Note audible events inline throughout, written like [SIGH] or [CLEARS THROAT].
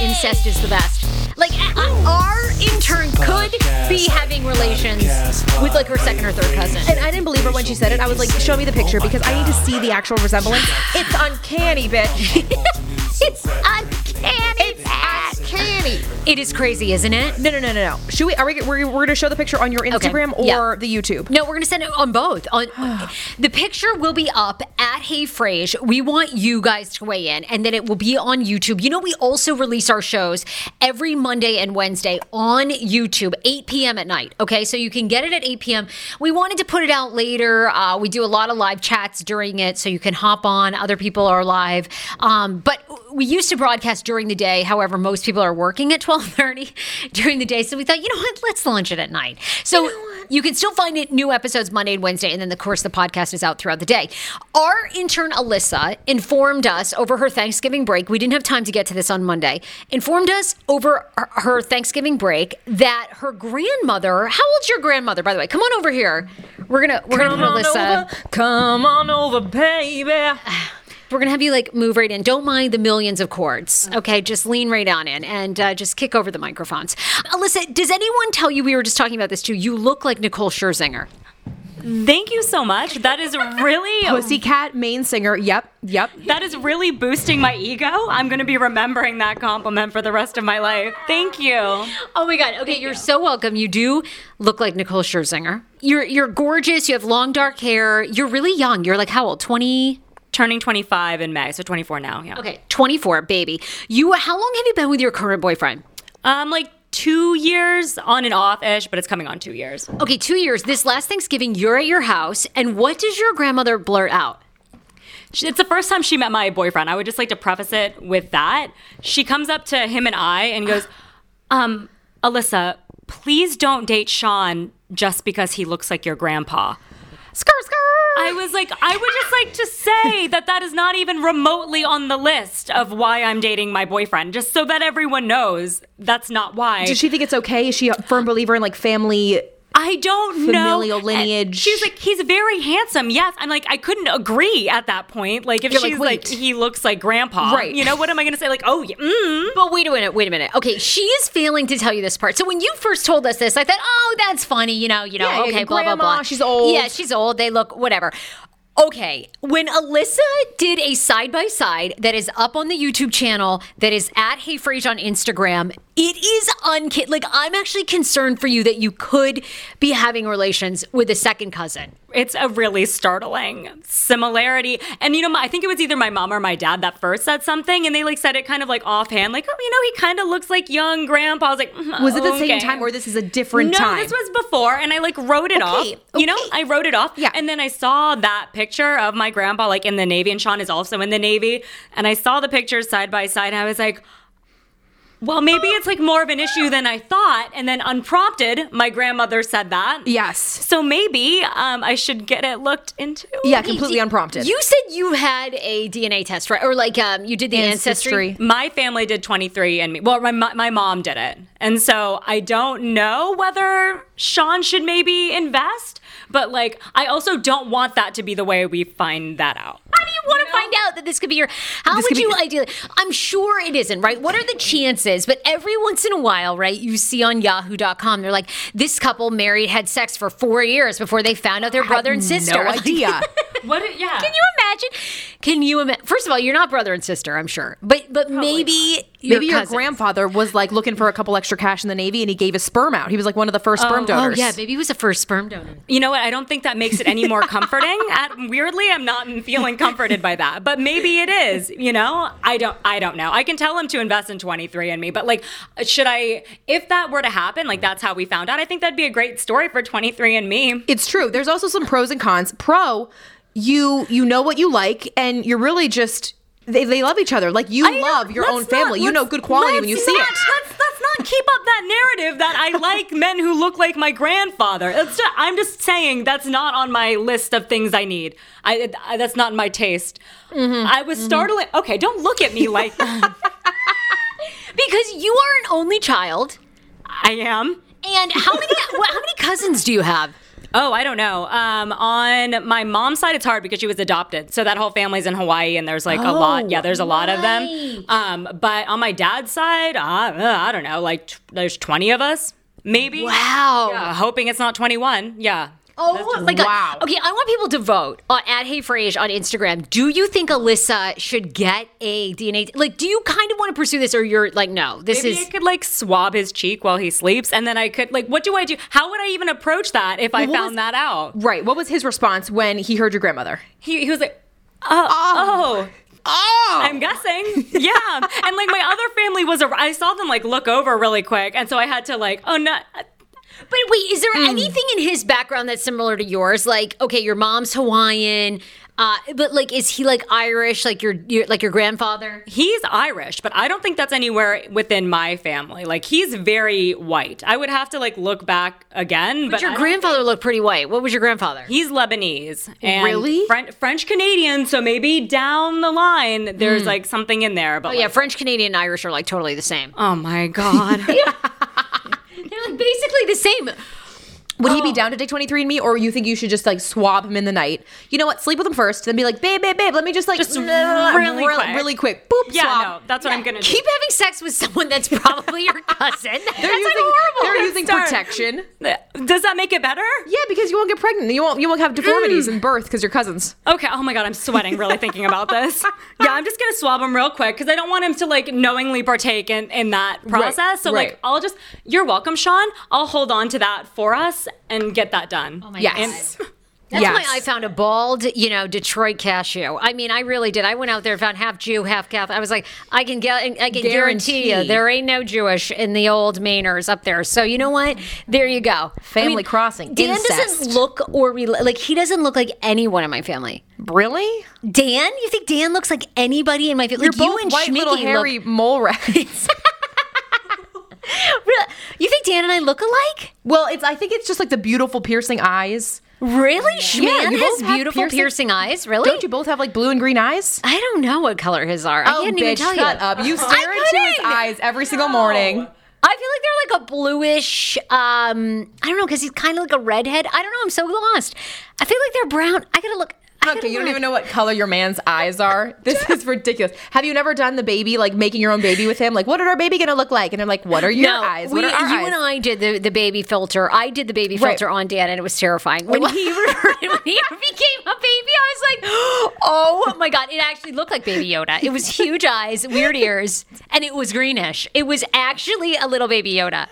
Incest is the best. Like, uh, our intern could be having relations with like her second or third cousin. And I didn't believe her when she said it. I was like, show me the picture because I need to see the actual resemblance. It's uncanny, bitch. [LAUGHS] it's uncanny. It is crazy, isn't it? No, no, no, no, no. Should we? Are we? We're, we're gonna show the picture on your Instagram yeah. or the YouTube? No, we're gonna send it on both. On [SIGHS] the picture will be up at Hey Frase. We want you guys to weigh in, and then it will be on YouTube. You know, we also release our shows every Monday and Wednesday on YouTube, 8 p.m. at night. Okay, so you can get it at 8 p.m. We wanted to put it out later. Uh, we do a lot of live chats during it, so you can hop on. Other people are live, um, but we used to broadcast during the day. However, most people are working at 12:30 [LAUGHS] during the day, so we thought, you know what, let's launch it at night. So you, can still find it new episodes Monday and Wednesday, and then of course the podcast is out throughout the day. Our intern Alyssa informed us over her Thanksgiving break. We didn't have time to get to this on Monday. Informed us over her- her Thanksgiving break that her grandmother. How old's your grandmother, by the way? Come on over here. We're gonna we're gonna Alyssa. over, come on over, baby. [SIGHS] [SIGHS] [SIGHS] We're gonna have you like move right in. Don't mind the millions of cords. Okay, just lean right on in and uh, just kick over the microphones. Alyssa, does anyone tell you we were just talking about this too? You look like Nicole Scherzinger. Thank you so much. That is really [LAUGHS] Pussycat main singer. Yep, yep. that is really boosting my ego. I'm going to be remembering that compliment for the rest of my life. Thank you. Oh my god. Okay, you're so welcome. You do look like Nicole Scherzinger. You're you're gorgeous. You have long dark hair. You're really young. You're like how old? 20 Turning 25 in May, so 24 now. Yeah. Okay, 24, baby. You how long have you been with your current boyfriend? Um, like two years on and off ish, but it's coming on two years. Okay, 2 years. This last Thanksgiving, you're at your house, and what does your grandmother blurt out? It's the first time she met my boyfriend. I would just like to preface it with that. She comes up to him and I and goes, [GASPS] um, Alyssa, please don't date Sean just because he looks like your grandpa. Skr skr. I was like, I would just like to say that that is not even remotely on the list of why I'm dating my boyfriend, just so that everyone knows that's not why. Does she think it's okay? Is she a firm believer in like family? I don't know. Familial And lineage. She's like, he's very handsome. Yes. I'm like, I couldn't agree at that point. Like, if You're she's like, wait. he looks like grandpa. Right. You know, what am I going to say? Like, oh, yeah, mm. But wait a minute, wait a minute. Okay, she is failing to tell you this part. So when you first told us this, I thought, oh, that's funny, you know, you know, Yeah, yeah, okay, your blah blah blah. she's old. Yeah, she's old. They look whatever. Okay, when Alyssa did a side by side that is up on the YouTube channel that is at Hey Frase on Instagram, it is unkid. Like I'm actually concerned for you that you could be having relations with a second cousin. It's a really startling similarity. And you know, my- I think it was either my mom or my dad that first said something, and they like said it kind of like offhand, like, oh, you know, he kind of looks like young grandpa. I was like, "Mm, Was it the same time or this is a different no, time? this was before, and I like wrote it Okay, off. You know. I wrote it off. Yeah. And then I saw that picture of my grandpa like in the Navy, and Sean is also in the Navy. And I saw the pictures side by side, and I was like, well, maybe it's like more of an issue than I thought. And then unprompted, my grandmother said that. yes. So maybe um, I should get it looked into. Yeah, completely unprompted. You said you had a DNA test, right? Or like um, you did the ancestry. Ancestry. My family did 23 and me. Well, my, mo- my mom did it. And so I don't know whether Sean should maybe invest, but like I also don't want that to be the way we find that out. How do you want to find out that this could be your? How This would could be- you ideally? I'm sure it isn't, right? What are the chances? But every once in a while, right? You see on Yahoo.com, they're like, this couple married had sex for four years before they found out their brother and sister. No [LAUGHS] idea. What? Yeah. Can you imagine? Can you imagine? First of all, you're not brother and sister, I'm sure, but but maybe Maybe your cousins. grandfather was like looking for a couple extra cash in the Navy and he gave his sperm out. He was like one of the first sperm Oh, oh donors. yeah, maybe he was the first sperm donor. You know what? I don't think that makes it any more [LAUGHS] comforting. At, weirdly, I'm not feeling comforted by that, but maybe it is. You know, I don't. I don't know. I can tell him to invest in 23andMe, but like, should I? If that were to happen, like that's how we found out. I think that'd be a great story for 23andMe. It's true. There's also some pros and cons. Pro, you you know what you like and you're really just they, they love each other. Like you I know. love your Let's own not- family. you know good quality when you let's see not- it. Let's, let's not keep up that narrative that I [LAUGHS] like men who look like my grandfather. It's just, I'm just saying that's not on my list of things I need. I, I that's not my taste. Mm-hmm. I was startling. Okay, don't look at me like. [LAUGHS] [LAUGHS] Because you are an only child, I am. and how many how many cousins do you have? Oh, I don't know. Um, on my mom's side, it's hard because she was adopted, so that whole family's in Hawaii, and there's like a lot. Yeah, there's a lot of them. Um, but on my dad's side, uh, uh, I don't know. Like t- there's 20 of us, maybe. Wow. Yeah, hoping it's not 21. Yeah. Oh my god! Wow. Okay, I want people to vote uh, at Hey Frase on Instagram. Do you think Alyssa should get a DNA? Like, do you kind of want to pursue this, or you're like, no, this Maybe is I could like swab his cheek while he sleeps, and then I could like, what do I do? How would I even approach that if I what found was- that out? Right. What was his response when he heard your grandmother? He, he was like, oh, oh. Oh. I'm guessing. Yeah. and like my other family was, a, I saw them like look over really quick. And so I had to like, oh, no. But wait, is there anything in his background that's similar to yours? Like, okay, your mom's Hawaiian, uh, but like, is he like Irish, like your, your like your grandfather? He's Irish, but I don't think that's anywhere within my family. Like he's very white. I would have to like look back again. But, But your I grandfather looked pretty white. What was your grandfather? He's Lebanese and Really? Fren- French Canadian. So maybe down the line there's like something in there. But oh yeah, French Canadian and Irish are like totally the same. oh my god. Like [LAUGHS] [LAUGHS] basically the same. Would Oh. he be down to take 23 and me, or you think you should just like swab him in the night? You know what? Sleep with him first, then be like, babe, babe, babe, let me just like Just really, really quick. really quick. Boop, yeah, swab. no, that's what I'm gonna do. Keep having sex with someone that's [LAUGHS] probably your cousin. That's They're like using, horrible. they're using start. protection. Does that make it better? Yeah, because you won't get pregnant. You won't. You won't have deformities Mm. in birth because you're cousins. Okay. Oh my god, I'm sweating really thinking about this. [LAUGHS] Yeah, I'm just gonna swab him real quick because I don't want him to like knowingly partake in in that process. so right. like, I'll just. You're welcome, Sean. I'll hold on to that for us and get that done. Oh my Yes. That's [LAUGHS] Yes. why I found a bald, you know, Detroit cashew. I mean, I really did. I went out there, and found half Jew, half Catholic. I was like, I can get, I can guarantee, you, there ain't no Jewish in the old Mainers up there. So you know what? There you go. Family crossing, Dan incest. doesn't look or rela- like he doesn't look like anyone in my family. Really? Dan, you think Dan looks like anybody in my family? You're Like you both and white little hairy Look, mole rats. [LAUGHS] You think Dan and I look alike? well, it's. I think it's just like the beautiful piercing eyes. Really? Schman you both has have beautiful piercing, piercing- eyes. Really? Don't you both have like blue and green eyes? I don't know what color his are. I can't even tell Oh, shut you. up. You stare into his eyes every single morning. I feel like they're like a bluish. Um, I don't know because he's kind of like a redhead. I don't know. I'm so lost. I feel like they're brown. I gotta look. [LAUGHS] Okay, you don't even know what color your man's eyes are. This is ridiculous. Have you never done the baby, like making your own baby with him? Like, what are our baby gonna look like? And I'm like, what are your No, eyes? we, What our you eyes? and I did the, the baby filter. I did the baby Right. filter on Dan, and it was terrifying. When he [LAUGHS] when he [LAUGHS] became a baby, I was like, "Oh my god!" It actually looked like Baby Yoda. It was huge eyes, weird ears, and it was greenish. It was actually a little Baby Yoda.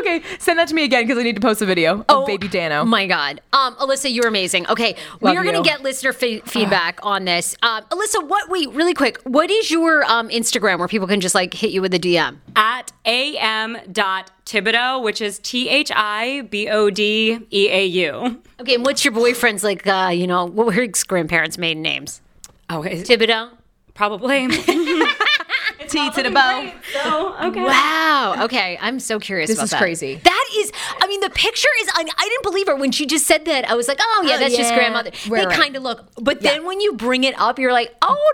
okay, send that to me again because I need to post a video of baby Dano. Oh my God. Um, Alyssa, you're amazing. Okay. we Love are going to get listener fe- feedback on this. Um, Alyssa, what, wait, really quick. What is your um, Instagram where people can just like hit you with a DM? At am.thibodeau, which is T H I B O D E A U. Okay. And what's your boyfriend's like, uh, you know, what were his grandparents' maiden names? Oh, is- Thibodeau? probably. [LAUGHS] T to the bow. so, okay. Wow. Okay. I'm so curious This about is that. crazy. That is, I mean, the picture is, I, I didn't believe her when she just said that. I was like, oh, yeah, Oh, that's just grandmother. Right, they right. kind of look, but then when you bring it up, you're like, oh,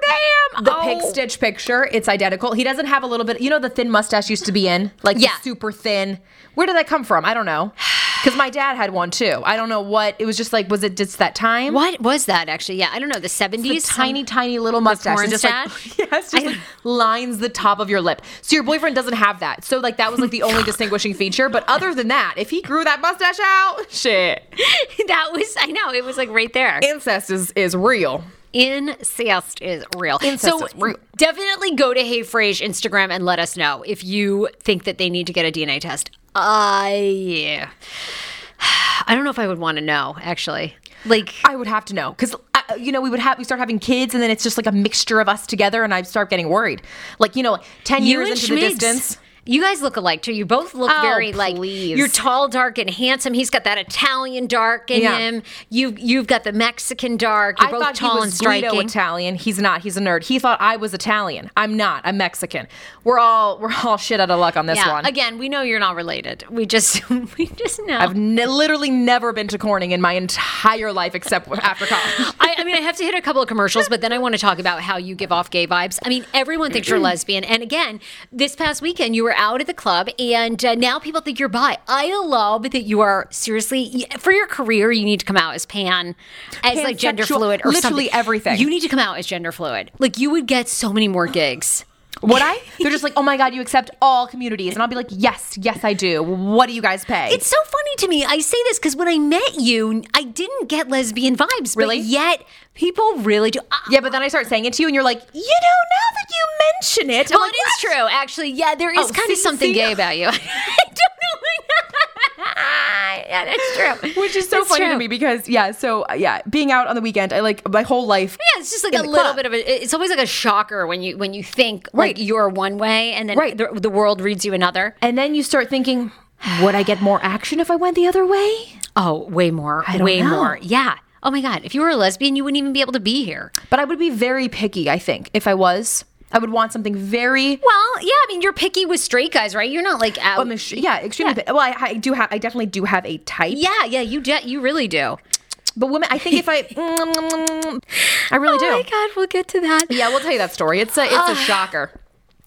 damn. The oh. PicStitch picture, it's identical. He doesn't have a little bit, you know, the thin mustache used to be in, like Yeah. super thin. Where did that come from? I don't know. [SIGHS] [SIGHS] [SIGHS] Because my dad had one too. I don't know what it was. Just like, was it just that time? What was that actually? Yeah, I don't know. The 70s? Tiny, tiny little mustache. and just like, [LAUGHS] yes, just like lines the top of your lip. So your boyfriend doesn't have that. So like that was like the only [LAUGHS] distinguishing feature. But other than that, if he grew that mustache out, [LAUGHS] shit, that was, I know, it was like right there. incest is is real. Incest is real. Incest so is real. definitely go to Hey Frase Instagram and let us know if you think that they need to get a DNA test. I, [SIGHS] I don't know if I would want to know actually. Like, I would have to know because uh, you know we would have we start having kids and then it's just like a mixture of us together and I start getting worried. Like you know, ten you years into the distance. You guys look alike too. You both look Oh, very like you're tall, dark, and handsome. He's got that Italian dark in Yeah. him. You you've got the Mexican dark. You're I both thought tall he and was Guido. Italian. He's not. He's a nerd. He thought I was Italian. I'm not. I'm Mexican. We're all we're all shit out of luck on this yeah. one. Again, we know you're not related. We just [LAUGHS] we just know. I've ne- literally never been to Corning in my entire life except after college. [LAUGHS] I, I mean, I have to hit a couple of commercials, but then I want to talk about how you give off gay vibes. I mean, everyone thinks you're [CLEARS THROAT] lesbian. And again, this past weekend, you were out at the club, and uh, now people think you're bi. I love that you are seriously, for your career, you need to come out as pan, as like gender fluid or literally something. everything. You need to come out as gender fluid. Like, you would get so many more gigs. Would I? They're just like, oh my god, you accept all communities, and I'll be like, yes, yes, I do. What do you guys pay? It's so funny to me. I say this because when I met you, I didn't get lesbian vibes. Really? But yet, people really do. I- yeah, but then I start saying it to you, and you're like, you know, now that you mention it, I'm Well, like, it is true, actually. Yeah, there is Oh, kind of something see? gay about you. [LAUGHS] Yeah, that's true. [LAUGHS] Which is so That's funny true. to me because yeah, so uh, yeah, being out on the weekend, I like my whole life. Yeah, it's just like a little club. bit of a. It's always like a shocker when you when you think Right. like you're one way and then Right. the, the world reads you another. And then you start thinking, would I get more action if I went the other way? Oh, way more, way know. more. Yeah. Oh my god, if you were a lesbian, you wouldn't even be able to be here. But I would be very picky, I think, if I was. I would want something very Well, yeah, I mean, you're picky with straight guys, right? You're not like out. um, ex- yeah, extremely. pi- Well, I, I do have, I definitely do have a type. yeah, yeah, you de- you really do. But women, I think if I, [LAUGHS] mm, mm, mm, I really oh do. Oh my god, we'll get to that. Yeah, we'll tell you that story. It's a, it's a shocker.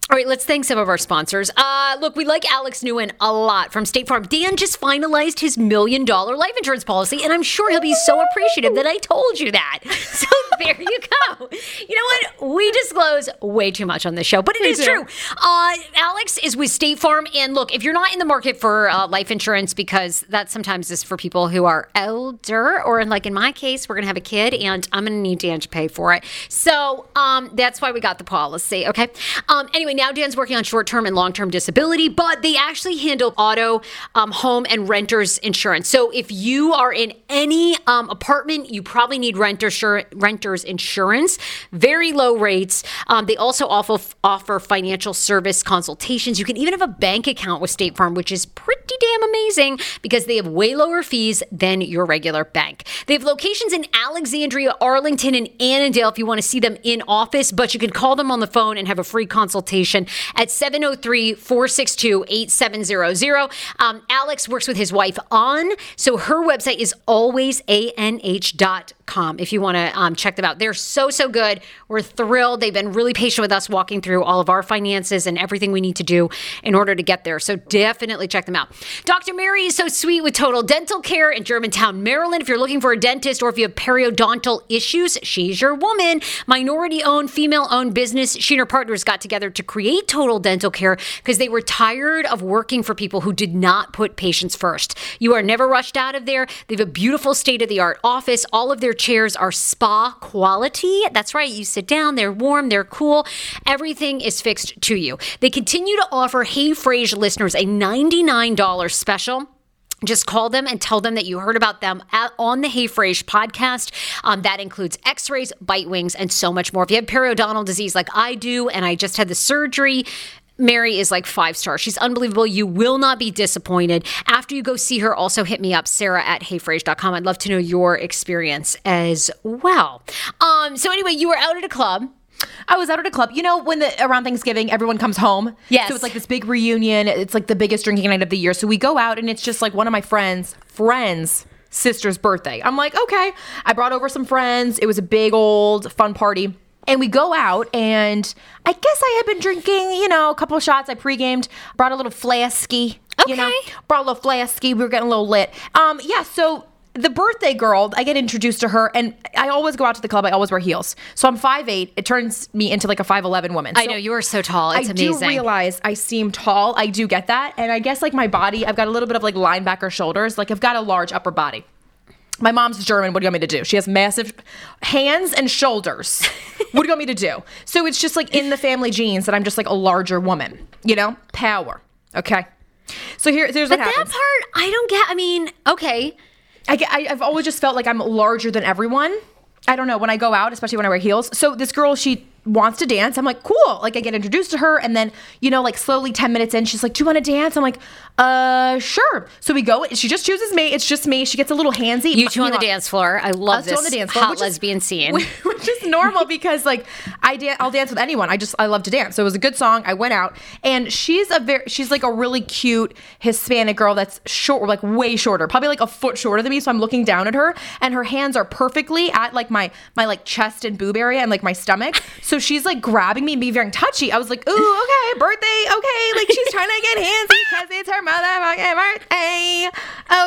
All right, let's thank some of our sponsors. Uh, look, we like Alex Nguyen a lot from State Farm. Dan just finalized his million dollar life insurance policy, and I'm sure he'll be so appreciative that I told you that. [LAUGHS] So there you go. You know what? We disclose way too much on this show, but it is do. true. Uh, Alex is with State Farm, and look, if you're not in the market for uh, life insurance, because that sometimes is for people who are elder, or in, like in my case, we're gonna have a kid, and I'm gonna need Dan to pay for it. So um, that's why we got the policy. Okay. Um, anyway, now Dan's working on short-term and long-term disability, but they actually handle auto, um, home, and renters insurance. So if you are in any um, apartment, you probably need renter renters insurance. Very low rates. Um, they also offer offer financial service consultations. You can even have a bank account with State Farm, which is pretty damn amazing because they have way lower fees than your regular bank. They have locations in Alexandria, Arlington, and Annandale if you want to see them in office, but you can call them on the phone and have a free consultation at 703 462 8700. Um, Alex works with his wife on, so her website is alwaysanh.com if you want to um, check them out. They're so, so good. We're thrilled. They've been really patient with us walking through all of our finances and everything we need to do in order to get there. So definitely check them out. Dr. Mary is so sweet with total dental care in Germantown, Maryland. If you're looking for a dentist or if you have periodontal issues, she's your woman. Minority owned, female owned business. She and her partners got together to create Total Dental Care because they were tired of working for people who did not put patients first. You are never rushed out of there. They have a beautiful state of the art office. All of their chairs are spa quality. That's right. You sit down, they're warm, they're cool. Everything is fixed to you. They continue to offer Hey Frase listeners a $99 special just call them and tell them that you heard about them at, on the Hey podcast. Um, that includes x rays, bite wings, and so much more. If you have periodontal disease like I do, and I just had the surgery, Mary is like five stars. She's unbelievable. You will not be disappointed. After you go see her, also hit me up, Sarah at heyfrase.com. I'd love to know your experience as well. Um, so, anyway, you were out at a club. I was out at a club. You know, when the around Thanksgiving, everyone comes home. Yes. So it's like this big reunion. It's like the biggest drinking night of the year. So we go out, and it's just like one of my friends' friends' sister's birthday. I'm like, okay. I brought over some friends. It was a big old fun party. And we go out, and I guess I had been drinking, you know, a couple of shots. I pre-gamed, brought a little flasky. You know, Okay. brought a little flasky. We were getting a little lit. Um, yeah. So the birthday girl, I get introduced to her, and I always go out to the club. I always wear heels. So I'm 5'8". It turns me into like a 5'11 woman. I know you are so tall. It's amazing. I amazing. do realize I seem tall. I do get that. And I guess like my body, I've got a little bit of like linebacker shoulders. Like I've got a large upper body. My mom's German. What do you want me to do? She has massive hands and shoulders. [LAUGHS] what do you want me to do? So it's just like in the family genes that I'm just like a larger woman, you know? Power. Okay. So here, here's but what that part, I don't get. I mean, okay. I, I've always just felt like I'm larger than everyone. I don't know when I go out, especially when I wear heels. So this girl, she wants to dance. I'm like, cool. Like I get introduced to her, and then you know, like slowly ten minutes in, she's like, "Do you want to dance?" I'm like, "Uh, sure." So we go. She just chooses me. It's just me. She gets a little handsy. You two on the dance floor. I love this on the dance floor, hot which is- lesbian scene. [LAUGHS] which is normal because like I dan- I'll dance with anyone. I just I love to dance. So it was a good song. I went out and she's a very she's like a really cute Hispanic girl that's short, like way shorter, probably like a foot shorter than me. So I'm looking down at her and her hands are perfectly at like my my like chest and boob area and like my stomach. So [LAUGHS] she's like grabbing me and being very touchy. I was like, ooh, okay, birthday, okay. Like she's trying to get handsy because it's her motherfucking birthday.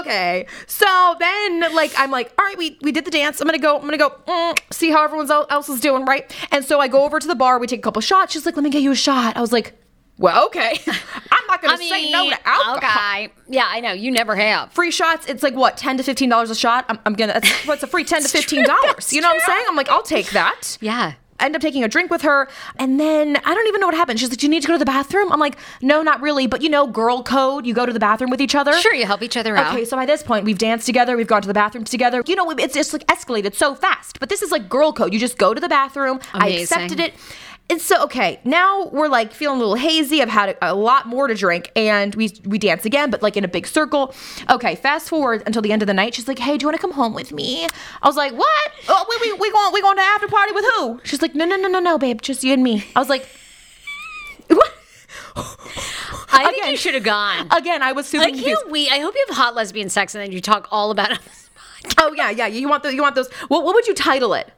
Okay. So then like I'm like, all right, we we did the dance. I'm gonna go. I'm gonna go mm, see how everyone else is doing, right? And so I go over to the bar. We take a couple shots. She's like, let me get you a shot. I was like, well, okay. [LAUGHS] I'm not gonna I mean, say no to alcohol. okay. Yeah, I know. You never have. Free shots. It's like what, ten to fifteen dollars a shot. I'm, I'm gonna. That's, what's a free ten to fifteen dollars? [LAUGHS] You know what I'm saying? I'm like, I'll take that. Yeah. End up taking a drink with her and then i don't even know what happened she's like do you need to go to the bathroom i'm like no not really but you know girl code you go to the bathroom with each other Sure, you help each other out. Okay, so by this point, we've danced together, we've gone to the bathroom together. You know, it's just like escalated so fast. But this is like girl code. You just go to the bathroom. I accepted it. And so, okay, now we're like feeling a little hazy. I've had a, a lot more to drink, and we we dance again, but like in a big circle. Okay, fast forward until the end of the night. She's like, "Hey, do you want to come home with me?" I was like, "What? Oh, we we we going we going to after party with who?" She's like, "No, no, no, no, no, babe, just you and me." I was like, [LAUGHS] "What?" I think you should have gone. Again, I was super I can't wait. I hope you have hot lesbian sex and then you talk all about it. Oh yeah, yeah. You want the, you want those? What what would you title it?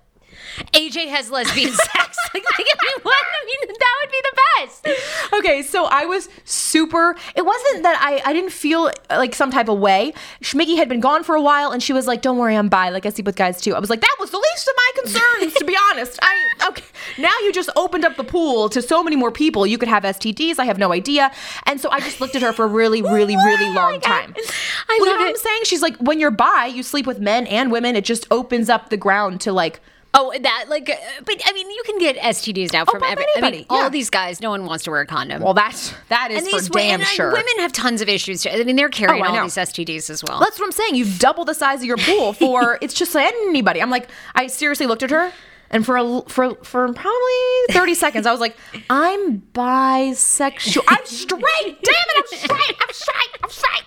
AJ has lesbian [LAUGHS] sex. [LAUGHS] Like, like, I mean, what? I mean, that would be the best. Okay, so I was super. It wasn't that I I didn't feel uh, like some type of way. Schmiggy had been gone for a while, and she was like, "Don't worry, I'm bi. Like I sleep with guys too." I was like, "That was the least of my concerns, to be [LAUGHS] honest." I okay. Now you just opened up the pool to so many more people. You could have STDs. I have no idea, and so I just looked at her for a really, really, really long time. I Well, you love know what it. I'm saying? She's like, when you're bi, you sleep with men and women. It just opens up the ground to like. Oh, that like, uh, but I mean, you can get STDs now from from every. I mean, anybody, all these guys, no one wants to wear a condom. Well, that's that is and for these damn and, uh, sure. women have tons of issues. Too. I mean, they're carrying Oh, all these STDs as well. That's what I'm saying. You've doubled the size of your pool for [LAUGHS] it's just anybody. I'm like, I seriously looked at her, and for a, for for probably 30 [LAUGHS] seconds, I was like, I'm bisexual. I'm straight. Damn it, I'm straight. I'm straight. I'm straight.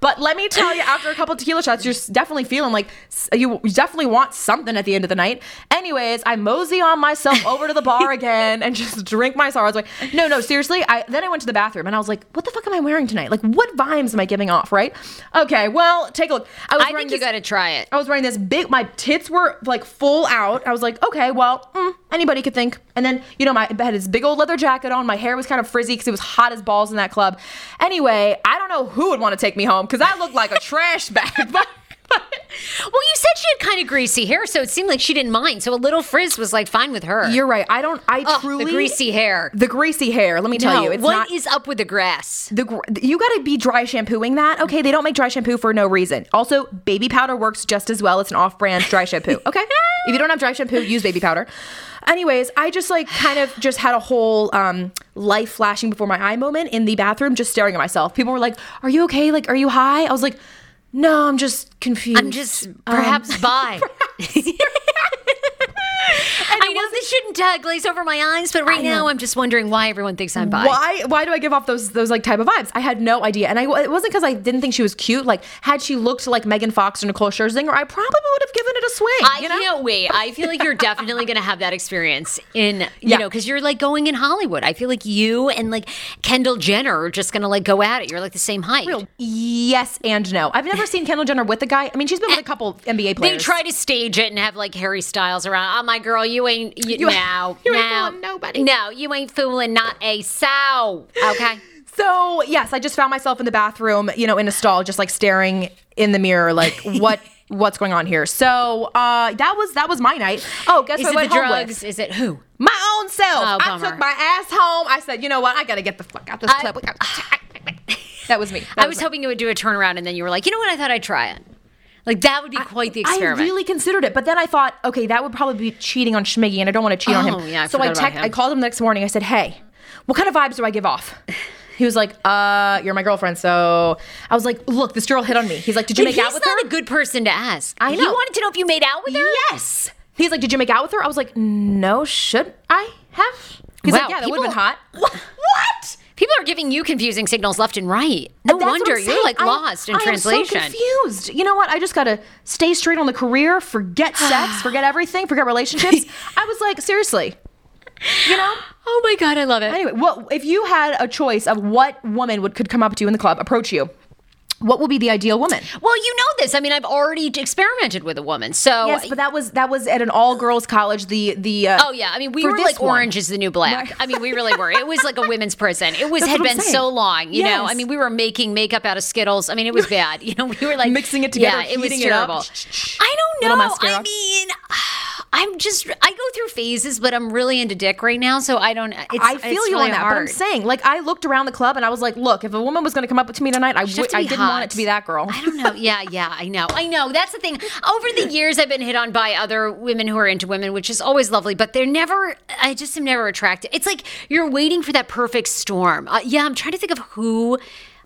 But let me tell you, after a couple tequila shots, you're definitely feeling like you definitely want something at the end of the night. Anyways, I mosey on myself over to the bar [LAUGHS] again and just drink my sorrows away. No, no, seriously. I then I went to the bathroom and I was like, what the fuck am I wearing tonight? Like, what vibes am I giving off? Right? Okay, well, take a look. I was I wearing think you got to try it. I was wearing this big. My tits were like full out. I was like, okay, well, mm, anybody could think. And then you know, my I had this big old leather jacket on. My hair was kind of frizzy because it was hot as balls in that club. Anyway, I don't know who would want to take me home because I looked like a [LAUGHS] trash bag. But, [LAUGHS] Well, you said she had kind of greasy hair, so it seemed like she didn't mind. So a little frizz was like fine with her. you're right. I don't. I oh, Ugh, truly the greasy hair. The greasy hair. Let me tell no, you, it's what not. is up with the grass? the you got to be dry shampooing that. Okay, they don't make dry shampoo for no reason. Also, baby powder works just as well. It's an off-brand dry shampoo. [LAUGHS] Okay, if you don't have dry shampoo, use baby powder. Anyways, I just like kind of just had a whole um, life flashing before my eye moment in the bathroom, just staring at myself. People were like, "Are you okay? Like, are you high?" I was like, "No, I'm just confused. I'm just [LAUGHS] perhaps bi. [LAUGHS] [LAUGHS] I know this shouldn't uh, glaze over my eyes, but right now I'm just wondering why everyone thinks I'm bi. Why? Why do I give off those those like type of vibes? I had no idea, and I it wasn't because I didn't think she was cute. Like, had she looked like Megan Fox or Nicole Scherzinger, I probably would have given it a swing. I you know? can't wait. I feel like you're definitely going to have that experience in, you Yeah. know, because you're like going in Hollywood. I feel like you and like Kendall Jenner are just going to like go at it. You're like the same height. Yes and no. I've never seen Kendall Jenner with a guy. I mean, she's been with a couple NBA players. They try to stage it and have like Harry Styles around. Oh my girl, you ain't you, You- no, [LAUGHS] you ain't no, fooling nobody. No, you ain't fooling not a sow. Okay. [LAUGHS] So yes, I just found myself in the bathroom, you know, in a stall, just like staring in the mirror, like [LAUGHS] what what's going on here. So uh, that was that was my night. Oh, guess Is who it the home with? drugs? Is it who? My own self. Oh, I took my ass home. I said, you know what? I gotta get the fuck out of this I- club. [SIGHS] That was me. That I was me. hoping you would do a turnaround and then you were like, you know what? I thought I'd try it. Like that would be quite the experiment. I really considered it, but then I thought, okay, that would probably be cheating on Schmiggy, and I don't want to cheat on Oh, him. yeah, I so I text. I called him the next morning. I said, hey, what kind of vibes do I give off? [LAUGHS] He was like, uh, you're my girlfriend. So I was like, look, this girl hit on me. He's like, did you But make out with not a good person to ask. I He know. wanted to know if you made out with her. Yes. He's like, did you make out with her? I was like, no, should I have? He's Wow, like, yeah, that would have been hot. [LAUGHS] What? what? People are giving you confusing signals left and right. No That's wonder you're like I- lost in translation. I am so confused. You know what? I just gotta stay straight on the career, forget [SIGHS] sex, forget everything, forget relationships. [LAUGHS] I was like, seriously. You know? oh my god, I love it. Anyway, well, if you had a choice of what woman would could come up to you in the club, approach you, what will be the ideal woman? Well, you know this. I mean, I've already experimented with a woman. So Yes, but that was that was at an all girls college. The the uh, Oh yeah, I mean we were like one. orange is the new black. Right. I mean we really were. It was like a women's prison. It was That's had been saying. so long, you know. I mean we were making makeup out of Skittles. I mean it was [LAUGHS] bad. You know, we were like Mixing it together, Yeah, it was it terrible. Shh. I don't know. I mean, I'm just I go through phases, but I'm really into dick right now, so I don't. It's, I feel you really on that, hard. but I'm saying, like, I looked around the club and I was like, look, if a woman was going to come up to me tonight, I would, to I didn't want it to be that girl. I don't know. Yeah, [LAUGHS] yeah, I know. I know. That's the thing. Over the years, I've been hit on by other women who are into women, which is always lovely, but they're never, I just am never attracted. It's like you're waiting for that perfect storm. Uh, yeah, I'm trying to think of who.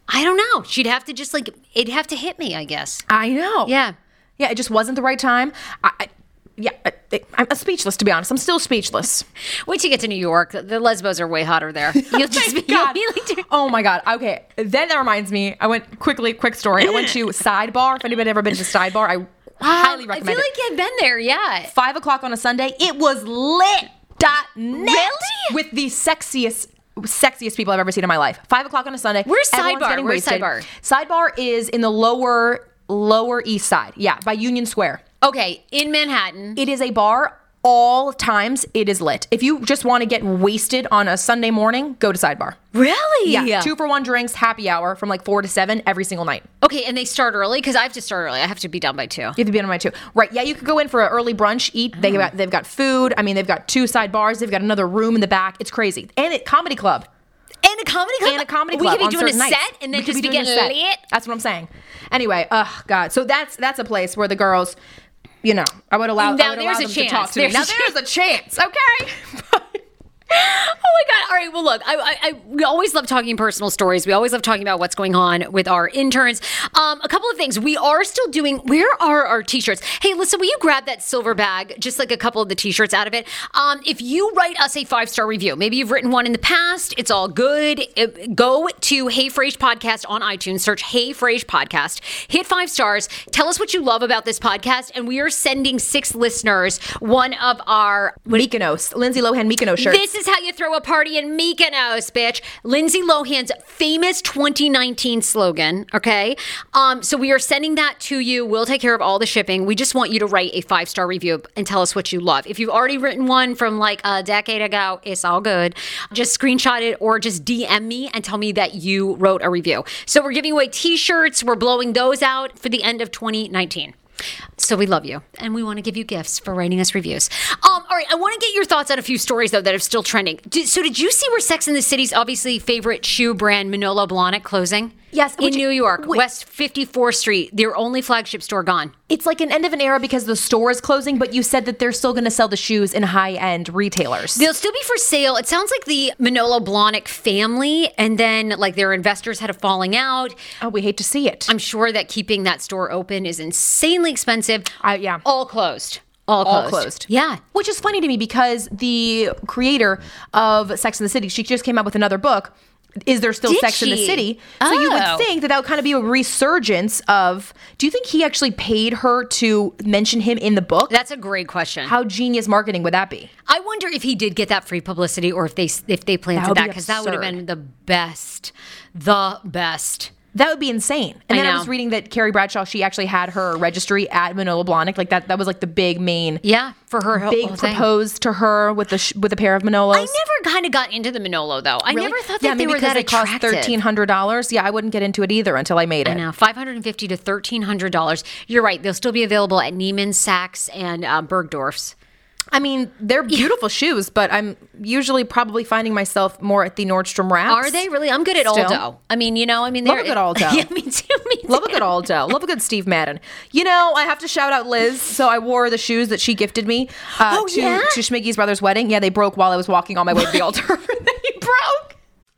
I don't know. She'd have to just like, it'd have to hit me, I guess. I know. Yeah. Yeah, it just wasn't the right time. I yeah, uh, I, I'm speechless to be honest. I'm still speechless. [LAUGHS] Wait till you get to New York. The lesbos are way hotter there. [LAUGHS] You'll just be, you'll be like, Oh my god. Okay. Then that reminds me. I went quickly. Quick story. I went to [LAUGHS] Sidebar. If anybody ever been to Sidebar, I highly recommend. It. I feel it. like I've been there. Yeah. Five o'clock on a Sunday. It was lit. Dot net Really? with the sexiest. Sexiest people I've ever seen in my life. Five o'clock on a Sunday. Where's Sidebar? Where's wasted. Sidebar? Sidebar is in the lower lower east side. Yeah, by Union Square. Okay, in Manhattan. It is a bar. All times it is lit. If you just want to get wasted on a Sunday morning, go to Sidebar. Really? Yeah, two for one drinks, happy hour from like four to seven every single night. Okay, and they start early because I have to start early. I have to be done by two. You have to be on my two. Right. Yeah, you could go in for an early brunch, eat. They oh. got they've got food. I mean, they've got two side bars. They've got another room in the back. It's crazy. And it comedy club. And a comedy club. And a comedy club. we could be doing a certain set and then We just be, doing getting lit. That's what I'm saying. Anyway, oh god. So that's that's a place where the girls, you know, I would allow, Now would allow there's a them to talk chance. There's Now a there's a chance. Okay. [LAUGHS] Oh my god! All right. Well, look, I, I, I we always love talking personal stories. We always love talking about what's going on with our interns. Um, a couple of things. We are still doing. Where are our t-shirts? Hey, listen, will you grab that silver bag? Just like a couple of the t-shirts out of it. Um, if you write us a five star review, maybe you've written one in the past. It's all good. It- go to Hey Frase podcast on iTunes. Search Hey Frase podcast. Hit five stars. Tell us what you love about this podcast, and we are sending six listeners one of our Mykonos, Lindsay Lohan Mykonos shirts. this is how you throw a party in Mykonos, bitch. Lindsay Lohan's famous 2019 slogan. Okay, um, so we are sending that to you. We'll take care of all the shipping. We just want you to write a five star review and tell us what you love. If you've already written one from like a decade ago, it's all good. Just screenshot it or just DM me and tell me that you wrote a review. So we're giving away T-shirts. We're blowing those out for the end of 2019. So we love you, and we want to give you gifts for writing us reviews. Um, all right, I want to get your thoughts on a few stories though that are still trending. Did, so, did you see where Sex in the City's obviously favorite shoe brand Manolo Blahnik closing? Yes, in New York, wait. West 54th Street, their only flagship store gone. it's like an end of an era because the store is closing, but you said that they're still going to sell the shoes in high end retailers. They'll still be for sale. It sounds like the Manolo Blahnik family, and then like their investors had a falling out. oh, we hate to see it. I'm sure that keeping that store open is insanely expensive. I- yeah. all closed. All closed. all closed. Yeah. Which is funny to me because the creator of Sex in the City, she just came out with another book. Is there still Did Sex in the she? City? So you Oh. would think that that would kind of be a resurgence of. Do you think he actually paid her to mention him in the book? That's a great question. How genius marketing would that be? I wonder if he did get that free publicity or if they if they planted that because that would have been the best, the best. That would be insane. And I then I, was reading that Carrie Bradshaw, she actually had her registry at Manolo Blahnik. Like that, that was like the big main, Yeah, for her whole big whole proposed to her with the sh- with a pair of Manolos. I never kind of got into the Manolo though. I Really? never thought yeah, that they maybe were that they cost attractive. thirteen hundred dollars. Yeah, I wouldn't get into it either until I made it. I know, five hundred and fifty to thirteen hundred dollars. You're right; they'll still be available at Neiman, Saks, and uh, Bergdorf's. I mean, they're beautiful shoes, but I'm usually probably finding myself more at the Nordstrom Rack. Are they really? I'm good at Still. Aldo. I mean, you know, I mean, Love they're- a good [LAUGHS] Aldo. yeah, me too. Me too. Love a good Aldo. Love a good Steve Madden. You know, I have to shout out Liz. So I wore the shoes that she gifted me uh, Oh, to, yeah? to Schmiggy's brother's wedding. Yeah, they broke while I was walking on my way to the altar. [LAUGHS] they broke.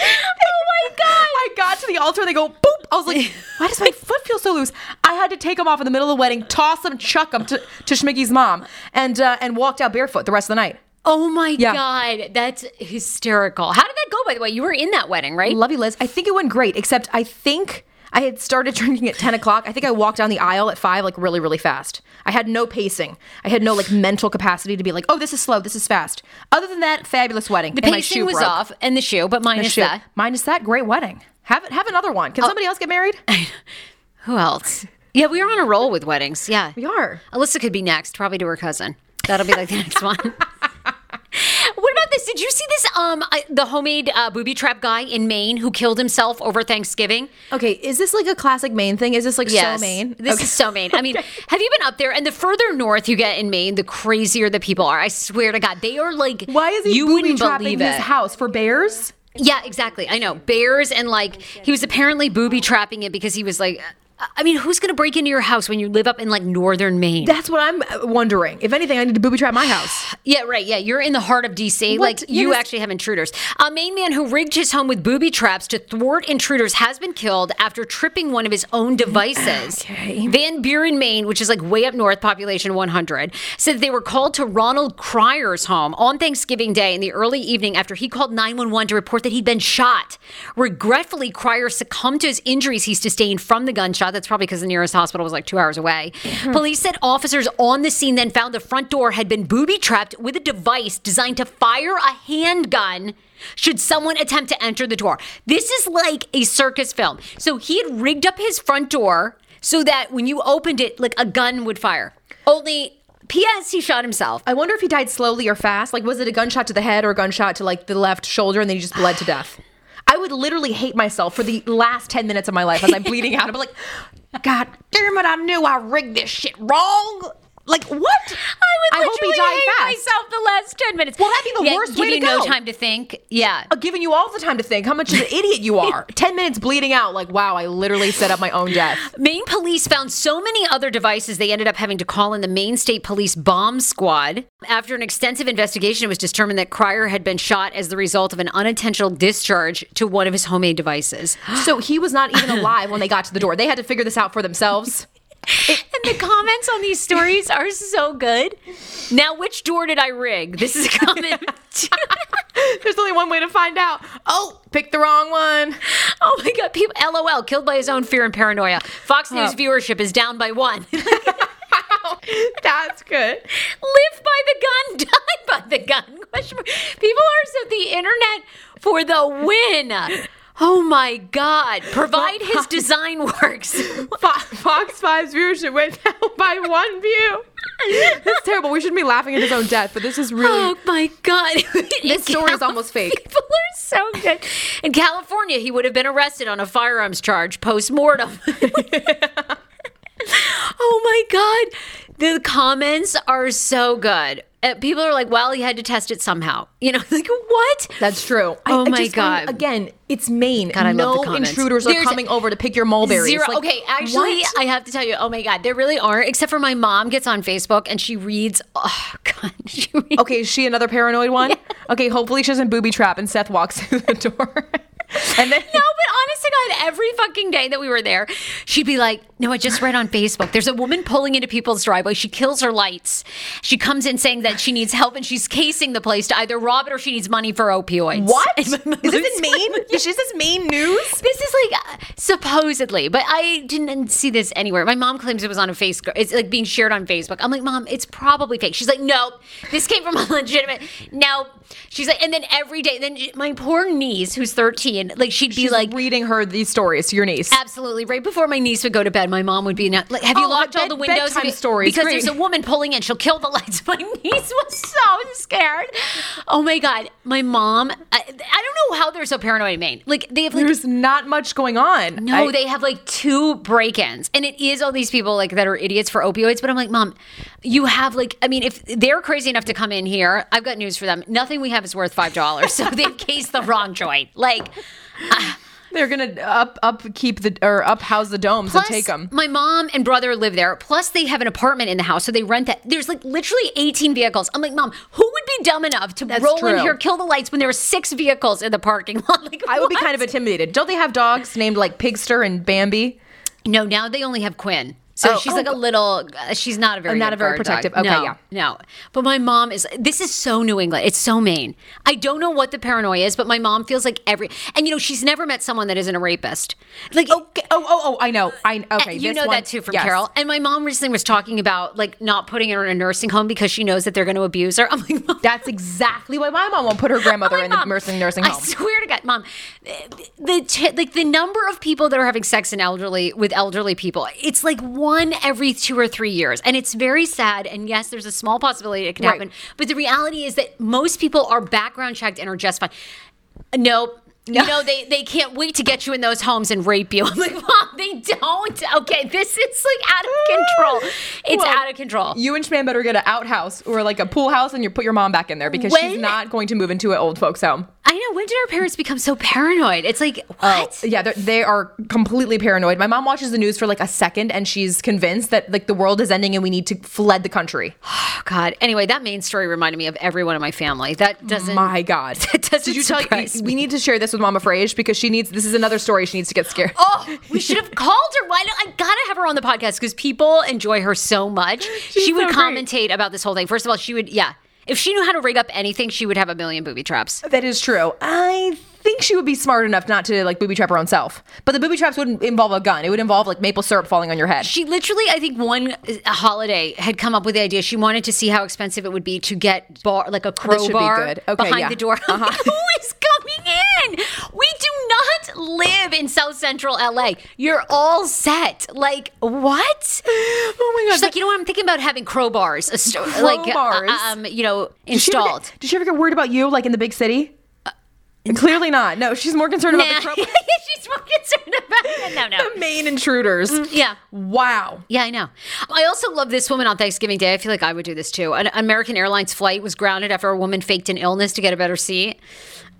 Oh my god! I got to the altar and they go boop. I was like, [LAUGHS] why does my foot feel so loose? I had to take them off in the middle of the wedding, toss them, chuck them to, to Schmiggy's mom, and uh, and walked out barefoot the rest of the night. Oh my Yeah. God, that's hysterical. How did that go, by the way? You were in that wedding, right? Love you, Liz. I think it went great, except I think I had started [LAUGHS] drinking at 10 o'clock. I think I walked down the aisle at 5, like really, really fast. I had no pacing. I had no like mental capacity to be like, oh, this is slow, this is fast. Other than that, fabulous wedding. The pacing shoe was broke. off and the shoe, but minus shoe- that. Minus that, great wedding. Have it, have another one. Oh. Can somebody else get married? [LAUGHS] Who else? Yeah, we are on a roll with weddings. Yeah. We are. Alyssa could be next, probably to her cousin. That'll be like the next one. [LAUGHS] What about this? Did you see this? Um, I, the homemade uh, booby trap guy in Maine who killed himself over Thanksgiving. Okay, is this like a classic Maine thing? Is this like Yes, so Maine? This Okay. is so Maine. I mean, [LAUGHS] have you been up there? And the further north you get in Maine, the crazier the people are. I swear to God, they are like. Why is he You booby trapping his house for bears? Yeah, exactly. I know bears and like he was apparently booby trapping it because he was like. I mean, who's going to break into your house when you live up in like northern Maine? That's what I'm uh, wondering. If anything, I need to booby trap my house. [SIGHS] Yeah, right. Yeah, you're in the heart of DC. What? Like You you just- actually have intruders. A Maine man who rigged his home with booby traps to thwart intruders has been killed after tripping one of his own devices. [CLEARS THROAT] Okay. Van Buren, Maine, which is like way up north, population 100, said they were called to Ronald Cryer's home on Thanksgiving Day in the early evening after he called 911 to report that he'd been shot. Regretfully, Cryer succumbed to his injuries he sustained from the gunshot. That's probably because the nearest hospital was like two hours away. Mm-hmm. Police said officers on the scene then found the front door had been booby trapped with a device designed to fire a handgun should someone attempt to enter the door. This is like a circus film. So he had rigged up his front door so that when you opened it, like a gun would fire. Only, P.S., he shot himself. I wonder if he died slowly or fast. Like, was it a gunshot to the head or a gunshot to like the left shoulder, and then he just bled to death? I would literally hate myself for the last ten minutes of my life as I'm bleeding out. I'm like, [LAUGHS] God damn it! I knew I rigged this shit wrong. Like what? I would I hope he literally died hate fast. myself the last 10 minutes. Well, that'd be the Yeah, worst way to you no time to think. Yeah. I'm giving you all the time to think how much of an [LAUGHS] idiot you are. Ten minutes bleeding out. Like, wow, I literally set up my own death. Maine police found so many other devices they ended up having to call in the Maine State Police bomb squad. After an extensive investigation, it was determined that Cryer had been shot as the result of an unintentional discharge to one of his homemade devices. [GASPS] So he was not even alive when they got to the door. They had to figure this out for themselves. [LAUGHS] [LAUGHS] and the comments on these stories are so good. Now, which door did I rig? This is a comment. [LAUGHS] There's only one way to find out. Oh, pick the wrong one. oh my God. People, LOL, killed by his own fear and paranoia. Fox News Oh. viewership is down by one. [LAUGHS] That's good. Live by the gun, die by the gun. People are so the internet for the win. Oh my God. Provide his design works. [LAUGHS] Fox 5's viewership went down [LAUGHS] by one view. That's terrible. We shouldn't be laughing at his own death, but this is really. Oh my God. [LAUGHS] This story is almost fake. People are so good. In California, he would have been arrested on a firearms charge post mortem. Oh my God. The comments are so good. Uh, people are like, well, he had to test it somehow. You know, [LAUGHS] like, what? That's true. Oh my just find- God. again, it's Maine. God, I no love the comments. intruders are coming over to pick your mulberries. Zero. Like, okay, actually, what? I have to tell you. Oh my God, there really aren't. Except for my mom gets on Facebook and she reads. [LAUGHS] Oh God, she reads. Okay, is she another paranoid one? [LAUGHS] Okay, hopefully she doesn't booby trap and Seth walks through the door. [LAUGHS] and then No, but honest to God, every fucking day that we were there, she'd be like, No, I just read on Facebook. There's a woman pulling into people's driveway. She kills her lights. She comes in saying that she needs help and she's casing the place to either rob it or she needs money for opioids. what? [LAUGHS] Is this in Maine? [LAUGHS] Is this Maine news? This is like uh, supposedly, but I didn't see this anywhere. My mom claims it was on a Facebook. It's like being shared on Facebook. I'm like, Mom, it's probably fake. She's like, Nope, this came from a legitimate. No, she's like, and then every day, then my poor niece, who's 13, like she'd be She's like, reading her these stories to your niece. Absolutely. Right before my niece would go to bed, my mom would be not, like, "Have you Oh, locked all the windows?" bedtime stories. Because Great. there's a woman pulling in. She'll kill the lights. [LAUGHS] My niece was so scared. Oh my god, my mom. I, I don't know how they're so paranoid in Maine. Like they have like There's not much going on. no, I- they have like two break-ins, and it is all these people like that are idiots for opioids. But I'm like, mom, you have like, I mean, if they're crazy enough to come in here, I've got news for them. Nothing we have is worth five dollars, so they've [LAUGHS] cased the wrong joint. Like, uh, They're gonna up up keep the or up house the domes Plus, and take them. my mom and brother live there. Plus, they have an apartment in the house, so they rent that. There's like literally 18 vehicles. I'm like, mom, who would be dumb enough to That's roll in here, kill the lights when there are six vehicles in the parking lot? [LAUGHS] Like, I would be kind of intimidated. Don't they have dogs named like Pigster and Bambi? No, now they only have Quinn. So Oh, she's oh, like a little. Uh, she's not a very. not a very protective- dog. okay, no, yeah. No, but my mom is. This is so New England. It's so Maine. I don't know what the paranoia is, but my mom feels like every. And you know, she's never met someone that isn't a rapist. Like Okay. Oh, oh, oh! I know. I okay. you know one- that too from yes. Carol. And my mom recently was talking about like not putting her in a nursing home because she knows that they're going to abuse her. [LAUGHS] I'm like, Mom, That's exactly why my mom won't put her grandmother like, in the "Mom, nursing home. I swear to God, mom, the t- like the number of people that are having sex in elderly with elderly people, it's like one every two or three years, and it's very sad. And yes, there's a small possibility it can Right. happen, but the reality is that most people are background checked and are just fine. Nope. [LAUGHS] You know, they, they can't wait to get you in those homes and rape you. [LAUGHS] I'm like, Mom, they don't. Okay, this is like out of control. [LAUGHS] It's Well, out of control. You and Schman better get an outhouse or like a pool house and you put your mom back in there because she's not going to move into an old folks home. I know. When did our parents become so paranoid? It's like, oh, what? Oh, yeah, they're, completely paranoid. My mom watches the news for like a second and she's convinced that like the world is ending and we need to fled the country. Oh, God. Anyway, that Maine story reminded me of everyone in my family. That doesn't. My God. [LAUGHS] That doesn't Did you tell you, me. we need to share this with Mama Frase because she needs this is another story she needs to get scared. Oh, we should have called her. Why don't I gotta have her on the podcast because people enjoy her so much. [LAUGHS] she would so commentate about this whole thing. First of all, she would yeah. If she knew how to rig up anything, she would have a million booby traps. That is true. I think she would be smart enough not to like booby trap her own self. But the booby traps wouldn't involve a gun. It would involve like maple syrup falling on your head. She literally, I think, one uh, holiday had come up with the idea. She wanted to see how expensive it would be to get bar like a be crowbar good. Okay, behind yeah. the door. [LAUGHS] Uh-huh. Who is coming in? We do not live in South Central LA. You're all set. Like what? Oh my god. She's like, you know what? I'm thinking about having crowbars, a sto- like uh, um, you know, Did she installed. get- Did she ever get worried about you like in the big city? Clearly not. No, she's more concerned Nah. about the, crowbar- [LAUGHS] She's more concerned about. No, no. the Maine intruders. Yeah. Wow. Yeah, I know. I also love this woman on Thanksgiving Day. I feel like I would do this too. An American Airlines flight was grounded after a woman faked an illness to get a better seat.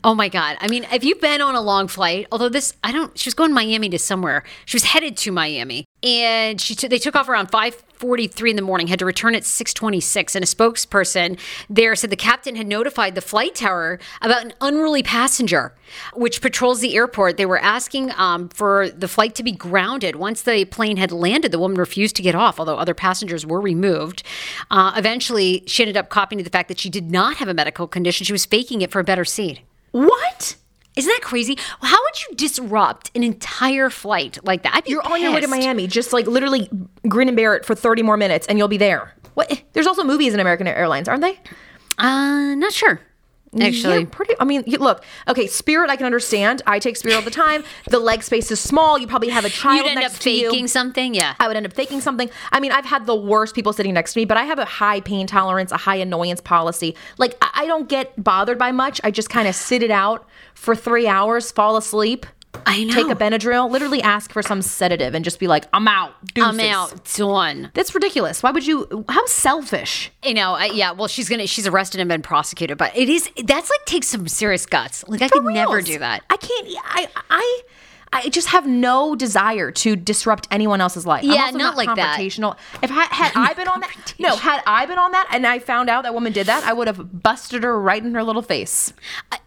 Oh my God. I mean, if you've been on a long flight, although this, I don't, she was going Miami to somewhere. She was headed to Miami and she, t- they took off around 5.43 in the morning, had to return at 6.26. And a spokesperson there said the captain had notified the flight tower about an unruly passenger, which patrols the airport. They were asking um, for the flight to be grounded. Once the plane had landed, the woman refused to get off, although other passengers were removed. Uh, eventually, she ended up copying the fact that she did not have a medical condition. She was faking it for a better seat. What? Isn't that crazy? How would you disrupt an entire flight like that? You're on your way to. Miami. Just like literally grin and bear it for 30 more minutes and you'll be there. What? There's also movies in American Airlines, aren't they? Uh, not sure. Actually, Yeah, pretty. I mean, look. Okay, Spirit, I can understand. I take Spirit all the time. The leg space is small. You probably have a child you'd end next up to you. faking something. Yeah. I would end up faking something. I mean, I've had the worst people sitting next to me, but I have a high pain tolerance, a high annoyance policy. Like, I I don't get bothered by much. I just kind of sit it out for three hours, fall asleep. I know. Take a Benadryl, literally ask for some sedative, and just be like, "I'm out." I'm out. Done. That's ridiculous. Why would you? How selfish. You know, I, yeah. Well, she's gonna. She's arrested and been prosecuted, but it is. That's like takes some serious guts. Like I could never do that. I can't. I I I just have no desire to disrupt anyone else's life. I'm Yeah, also not like that. confrontational. If I, had I been on that, no, had I been on that, and I found out that woman did that, I would have busted her right in her little face. I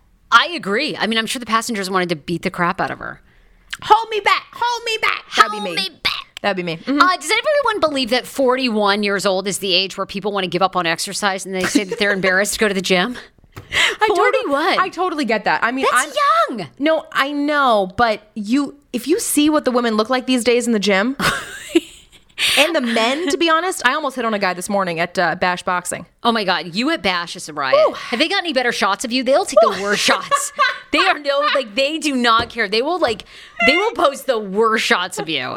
agree. I mean, I'm sure the passengers wanted to beat the crap out of her. Hold me back. Hold me back. That'd Hold be me. me back. That'd be me. Mhm. Uh, does everyone believe that 41 years old is the age where people want to give up on exercise and they say that they're [LAUGHS] embarrassed to go to the gym? I totally, 41. I totally get that. I mean, That's I'm, young. No, I know, but you, if you see what the women look like these days in the gym, [LAUGHS] and the men, to be honest, I almost hit on a guy this morning at uh, Bash Boxing. Oh my God, you at Bash is a riot. Have they got any better shots of you? They'll take the worst shots. [LAUGHS] They are no, like, they do not care. They will, like, they will post the worst shots of you.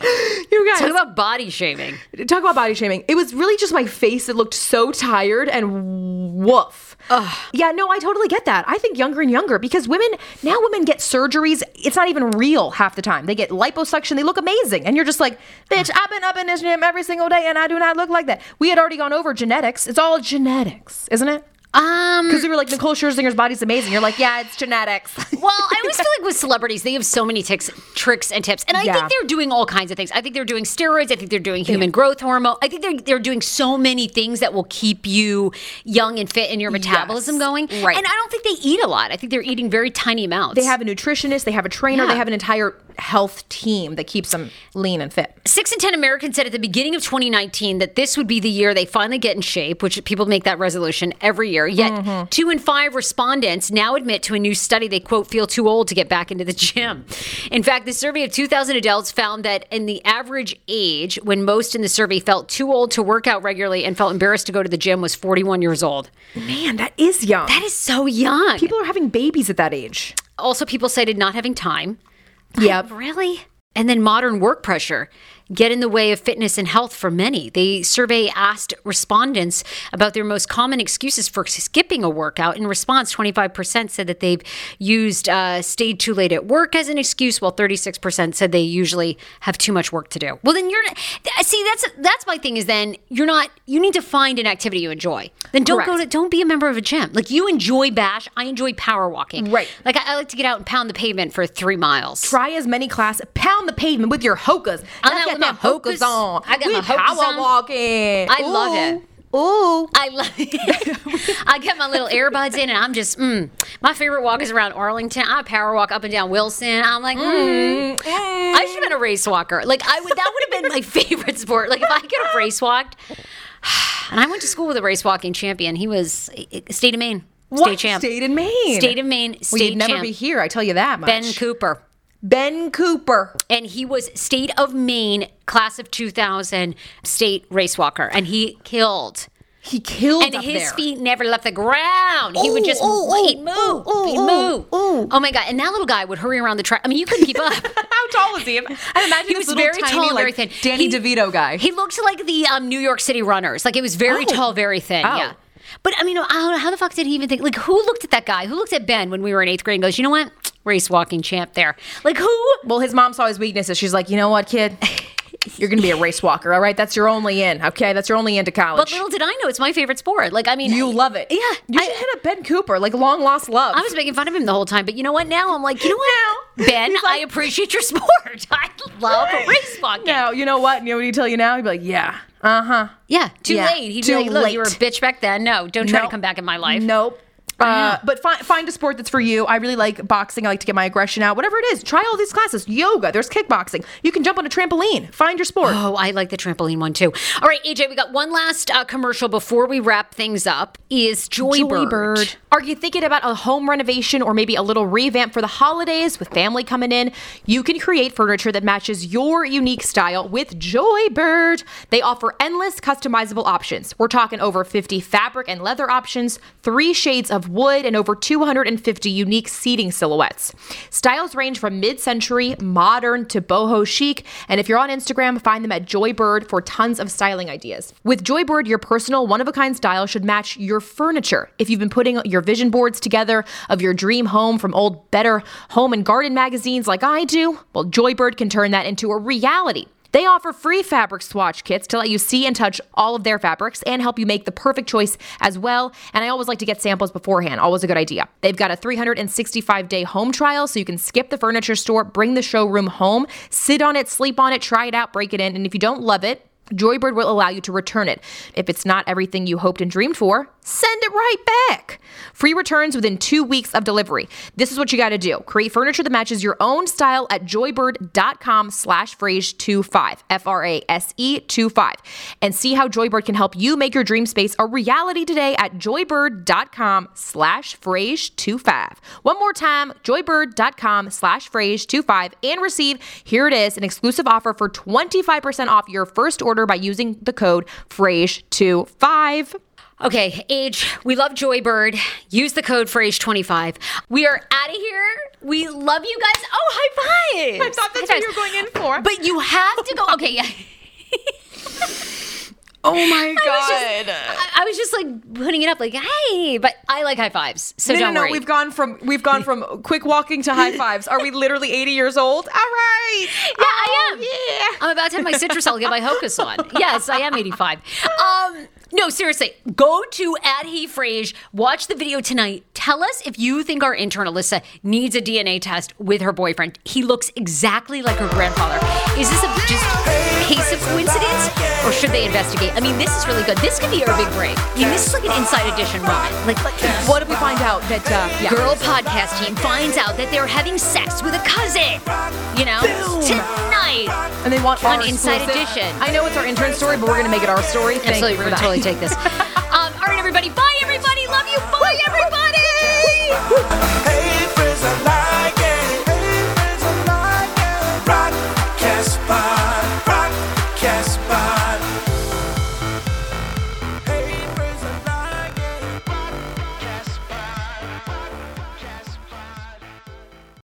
You guys, Talk about body shaming. talk about body shaming. It was really just my face that looked so tired and woof. Yeah, no, I totally get that. I think younger and younger because women now women get surgeries. It's not even real half the time. They get liposuction. They look amazing, and you're just like, bitch. I've been up in this gym every single day, and I do not look like that. We had already gone over genetics. It's all genetics, isn't it? Um, Because we were like, Nicole Scherzinger's body's amazing. You're like, yeah, it's genetics. [LAUGHS] well, I always feel like with celebrities, they have so many ticks, tricks and tips, and I Yeah. think they're doing all kinds of things. I think they're doing steroids. I think they're doing human growth hormone. I think they're they're doing so many things that will keep you young and fit and your metabolism going. right. And I don't think they eat a lot. I think they're eating very tiny amounts. they have a nutritionist. They have a trainer. Yeah. They have an entire health team that keeps them lean and fit. Six in 10 Americans said at the beginning of 2019 that this would be the year they finally get in shape, which people make that resolution every year. Yet, Mm-hmm. two in five respondents now admit to a new study they, quote, feel too old to get back into the gym. In fact, the survey of 2,000 adults found that in the average age, when most in the survey felt too old to work out regularly and felt embarrassed to go to the gym, was 41 years old. Man, that is young. That is so young. People are having babies at that age. also, people cited not having time. Yep. Really? And then modern work pressure get in the way of fitness and health for many. The survey asked respondents about their most common excuses for skipping a workout. In response, 25% said that they've used uh, stayed too late at work as an excuse, while 36% said they usually have too much work to do. Well, then you're not, see that's that's my thing is then you're not you need to find an activity you enjoy. Then don't go to don't be a member of a gym. Like you enjoy bash, I enjoy power walking. Right. Like I, I like to get out and pound the pavement for three miles. Try as many classes. Pound the pavement with your hokas. I'm Now out get with my hokas. on. I got we my hokas power on. walking. I love it. Ooh. I love it. [LAUGHS] I get my little earbuds in and I'm just, mm. My favorite walk is around Arlington. I power walk up and down Wilson. I'm like, mm. I should have been a race walker. Like, I would, that would have been my [LAUGHS] favorite sport. Like, if I could have race walked. [SIGHS] And I went to school with a race walking champion. He was state of Maine, state What? champ. State in Maine. State of Maine, Well, state you'd never champ. be here. I tell you that much. Ben Cooper. Ben Cooper. and he was state of Maine class of 2000 state race walker and he killed He killed and his there. feet never left the ground he would just ooh, ooh, he'd move ooh, ooh, he'd move ooh. oh my god and that little guy would hurry around the track i mean you couldn't keep up [LAUGHS] How tall was he? I imagine he was very tiny, tall like, very thin. Danny He- DeVito guy. He looked like the um, New York City runners. Like it was very Oh. tall, very thin. Oh. Yeah. But I mean, how the fuck did he even think? Like, who looked at that guy? Who looked at Ben when we were in eighth grade and goes, you know what? Race walking champ there. Like, who? well, his mom saw his weaknesses. She's like, you know what, kid? You're gonna be a race walker, all right? That's your only in, okay? That's your only in to college. But little did I know, it's my favorite sport. Like, I mean, you love it. Yeah. You I- should hit up Ben Cooper, like long lost love. I was making fun of him the whole time, but you know what? Now I'm like, you know what, now, [LAUGHS] Ben, like- I appreciate your sport. [LAUGHS] I love race walking. now, you know what? You know what he tell you now? He'd be like, yeah, uh huh. Yeah, too Yeah, late. He'd too be like, look, you were a bitch back then. No, don't try to come back in my life. Nope. Uh, but find find a sport that's for you. I really like boxing. I like to get my aggression out. Whatever it is, try all these classes. Yoga. There's kickboxing. You can jump on a trampoline. Find your sport. Oh, I like the trampoline one too. All right, AJ, we got one last uh, commercial before we wrap things up. Is Joybird. Are you thinking about a home renovation or maybe a little revamp for the holidays with family coming in? You can create furniture that matches your unique style with Joybird. They offer endless customizable options. We're talking over 50 fabric and leather options, three shades of of wood and over 250 unique seating silhouettes. Styles range from mid century, modern to boho chic, and if you're on Instagram, find them at Joybird for tons of styling ideas. With Joybird, your personal one of a kind style should match your furniture. If you've been putting your vision boards together of your dream home from old Better Home and Garden magazines like I do, well, Joybird can turn that into a reality. They offer free fabric swatch kits to let you see and touch all of their fabrics and help you make the perfect choice as well. And I always like to get samples beforehand, always a good idea. They've got a 365 day home trial, so you can skip the furniture store, bring the showroom home, sit on it, sleep on it, try it out, break it in. And if you don't love it, Joybird will allow you to return it. If it's not everything you hoped and dreamed for, send it right back. Free returns within two weeks of delivery. This is what you got to do. Create furniture that matches your own style at joybird.com slash frase25, F-R-A-S-E 25, and see how Joybird can help you make your dream space a reality today at joybird.com slash frase25. One more time, joybird.com slash frase25 and receive, here it is, an exclusive offer for 25% off your first order by using the code frase25. Okay, AJ, we love Joybird. Use the code for age 25. We are out of here. We love you guys. Oh, high fives. I thought that's High what you were going in for. But you have to go. Okay, yeah. Oh my [LAUGHS] I was, just, I, I was just like putting it up, like, hey, but I like high fives, so no, don't no, no. worry. We've gone from we've gone from quick walking to high fives. Are we literally 80 years old? All right. [LAUGHS] Yeah, I am. Yeah. I'm about to have my citrus. I'll get my hokas on. [LAUGHS] Yes, I am 85. Um, no, seriously, go to at Hey Frase, watch the video tonight. Tell us if you think our intern Alyssa needs a DNA test with her boyfriend. He looks exactly like her grandfather. Is this a just case of coincidence, or should they investigate? I mean, this is really good. This could be our big break. I mean, this is like an inside edition moment. Like, what if we find out that uh, yeah. girl podcast team finds out that they're having sex with a cousin? You know, Boom. tonight. And they want on Inside. Edition. I know it's our intern story, but we're gonna make it our story. Thank Absolutely, we're gonna totally take this. [LAUGHS] um, all right, everybody. Bye, everybody. Love you. Bye, everybody.